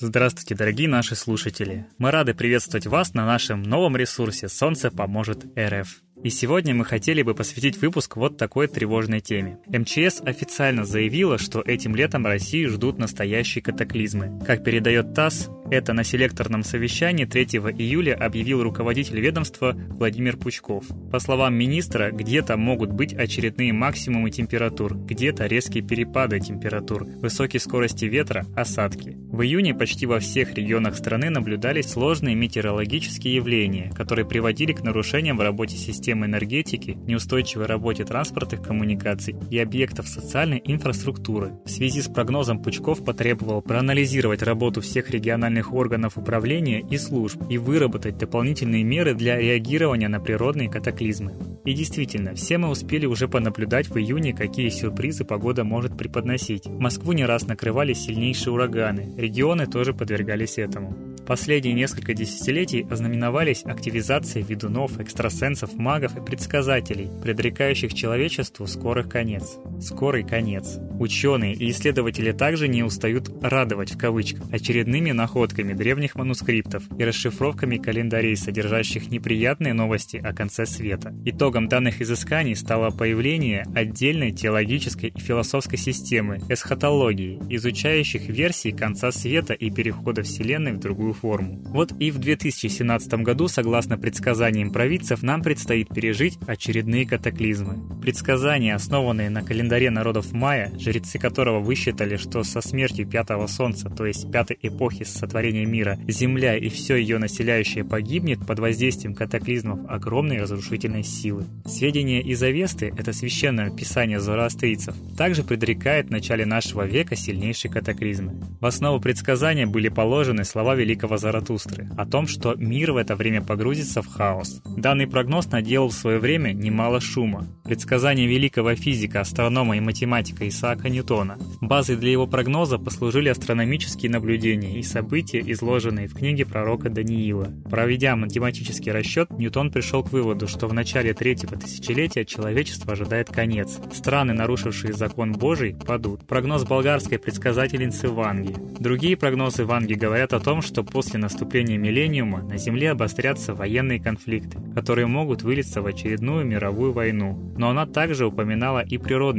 Здравствуйте, дорогие наши слушатели! Мы рады приветствовать вас на нашем новом ресурсе «Солнце поможет РФ». И сегодня мы хотели бы посвятить выпуск вот такой тревожной теме. МЧС официально заявила, что этим летом России ждут настоящие катаклизмы. Как передает ТАСС, это на селекторном совещании 3 июля объявил руководитель ведомства Владимир Пучков. По словам министра, где-то могут быть очередные максимумы температур, где-то резкие перепады температур, высокие скорости ветра, осадки. В июне почти во всех регионах страны наблюдались сложные метеорологические явления, которые приводили к нарушениям в работе системы систем энергетики, неустойчивой работе транспортных коммуникаций и объектов социальной инфраструктуры. В связи с прогнозом Пучков потребовал проанализировать работу всех региональных органов управления и служб и выработать дополнительные меры для реагирования на природные катаклизмы. И действительно, все мы успели уже понаблюдать в июне, какие сюрпризы погода может преподносить. Москву не раз накрывали сильнейшие ураганы, регионы тоже подвергались этому. Последние несколько десятилетий ознаменовались активизацией ведунов, экстрасенсов, магов и предсказателей, предрекающих человечеству скорый конец. Скорый конец. Ученые и исследователи также не устают «радовать» в кавычках очередными находками древних манускриптов и расшифровками календарей, содержащих неприятные новости о конце света. Итогом данных изысканий стало появление отдельной теологической и философской системы эсхатологии, изучающих версии конца света и перехода Вселенной в другую форму. Вот и в 2017 году, согласно предсказаниям провидцев, нам предстоит пережить очередные катаклизмы. Предсказания, основанные на календаре народов майя, жрецы которого высчитали, что со смертью пятого солнца, то есть пятой эпохи сотворения мира, Земля и все ее населяющее погибнет под воздействием катаклизмов огромной разрушительной силы. Сведения из Авесты, это священное писание зороастрийцев, также предрекает в начале нашего века сильнейшие катаклизмы. В основу предсказания были положены слова великого Заратустры о том, что мир в это время погрузится в хаос. Данный прогноз наделал в свое время немало шума. Предсказания великого физика, астронома и математика Исаака Ньютона. Базой для его прогноза послужили астрономические наблюдения и события, изложенные в книге пророка Даниила. Проведя математический расчет, Ньютон пришел к выводу, что в начале третьего тысячелетия человечество ожидает конец. Страны, нарушившие закон Божий, падут. Прогноз болгарской предсказательницы Ванги. Другие прогнозы Ванги говорят о том, что после наступления миллениума на Земле обострятся военные конфликты, которые могут вылиться в очередную мировую войну. Но она также упоминала и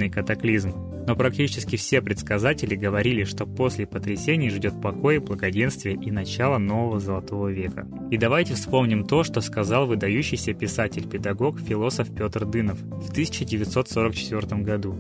природный катаклизм. Но практически все предсказатели говорили, что после потрясений ждет покой, благоденствие и начало нового золотого века. И давайте вспомним то, что сказал выдающийся писатель-педагог, философ Петр Дынов в 1944 году.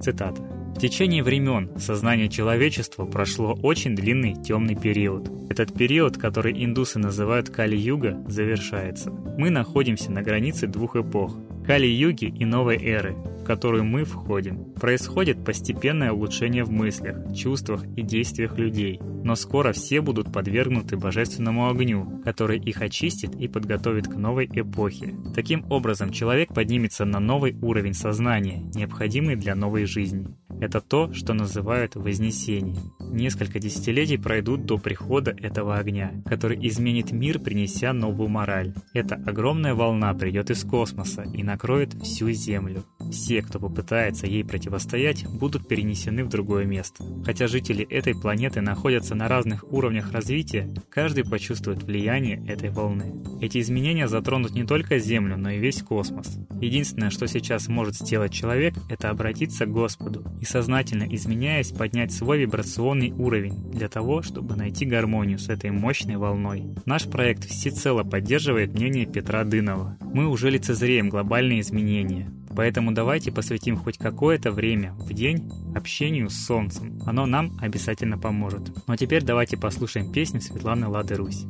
Цитата. В течение времен сознание человечества прошло очень длинный темный период. Этот период, который индусы называют Кали-юга, завершается. Мы находимся на границе двух эпох – Кали-юги и новой эры, которую мы входим. Происходит постепенное улучшение в мыслях, чувствах и действиях людей, но скоро все будут подвергнуты божественному огню, который их очистит и подготовит к новой эпохе. Таким образом, человек поднимется на новый уровень сознания, необходимый для новой жизни. Это то, что называют вознесением. Несколько десятилетий пройдут до прихода этого огня, который изменит мир, принеся новую мораль. Эта огромная волна придет из космоса и накроет всю Землю. Все, кто попытается ей противостоять, будут перенесены в другое место. Хотя жители этой планеты находятся на разных уровнях развития, каждый почувствует влияние этой волны. Эти изменения затронут не только Землю, но и весь космос. Единственное, что сейчас может сделать человек, это обратиться к Господу и сознательно изменяясь, поднять свой вибрационный уровень для того, чтобы найти гармонию с этой мощной волной. Наш проект всецело поддерживает мнение Петра Дынова. Мы уже лицезреем глобальные изменения. Поэтому давайте посвятим хоть какое-то время в день общению с Солнцем. Оно нам обязательно поможет. Ну а теперь давайте послушаем песню Светланы Лады Русь.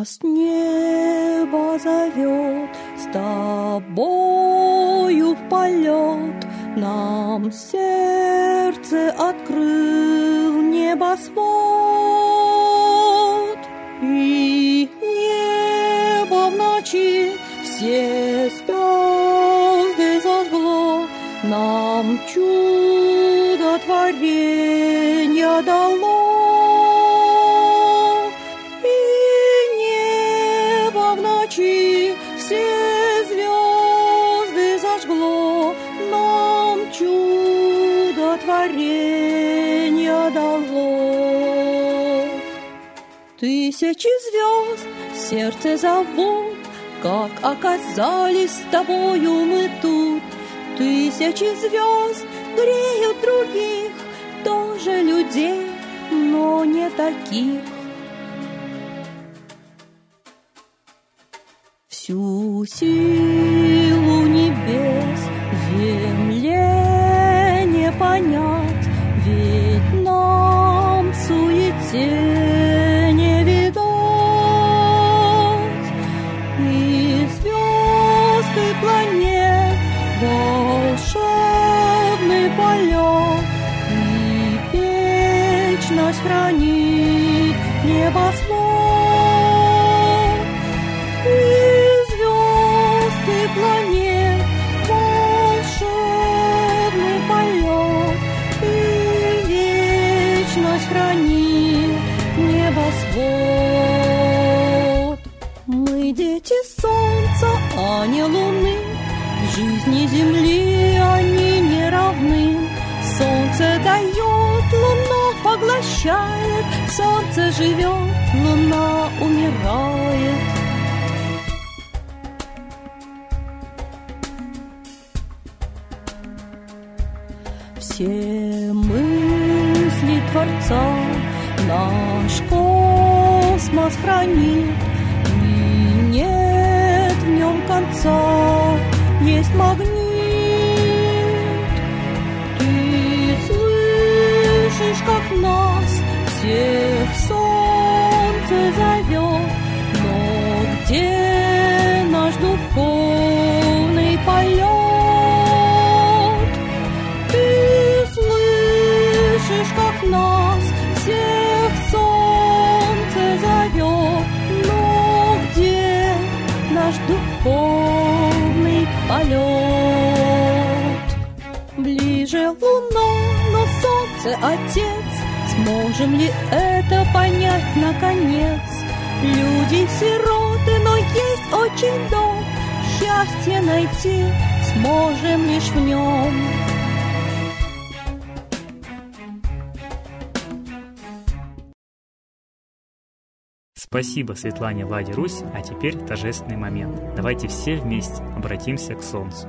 Нас небо зовет с тобою в полет, нам сердце открыл небосвод, и небо в ночи все звезды зажгло, нам чудо Тысячи звезд сердце зовут, Как оказались с тобою мы тут. Тысячи звезд греют других, Тоже людей, но не таких. Всю силу хранит небосвод. И звезд, и планет волшебный полет, и вечность хранит небосвод. Мы дети солнца, а не луны, жизни земли. Солнце дает, луна поглощает, солнце живет, луна умирает. Все мысли Творца наш космос хранит, солнце, Отец, Сможем ли это понять наконец? Люди сироты, но есть очень дом, Счастье найти сможем лишь в нем. Спасибо Светлане Ладе Русь, а теперь торжественный момент. Давайте все вместе обратимся к Солнцу.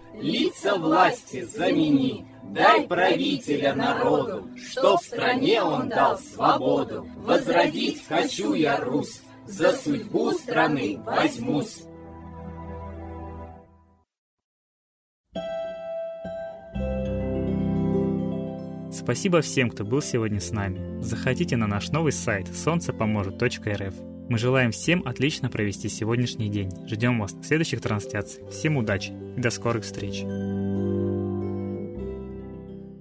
лица власти замени. Дай правителя народу, что в стране он дал свободу. Возродить хочу я Русь, за судьбу страны возьмусь. Спасибо всем, кто был сегодня с нами. Заходите на наш новый сайт солнцепоможет.рф. Мы желаем всем отлично провести сегодняшний день. Ждем вас на следующих трансляциях. Всем удачи и до скорых встреч!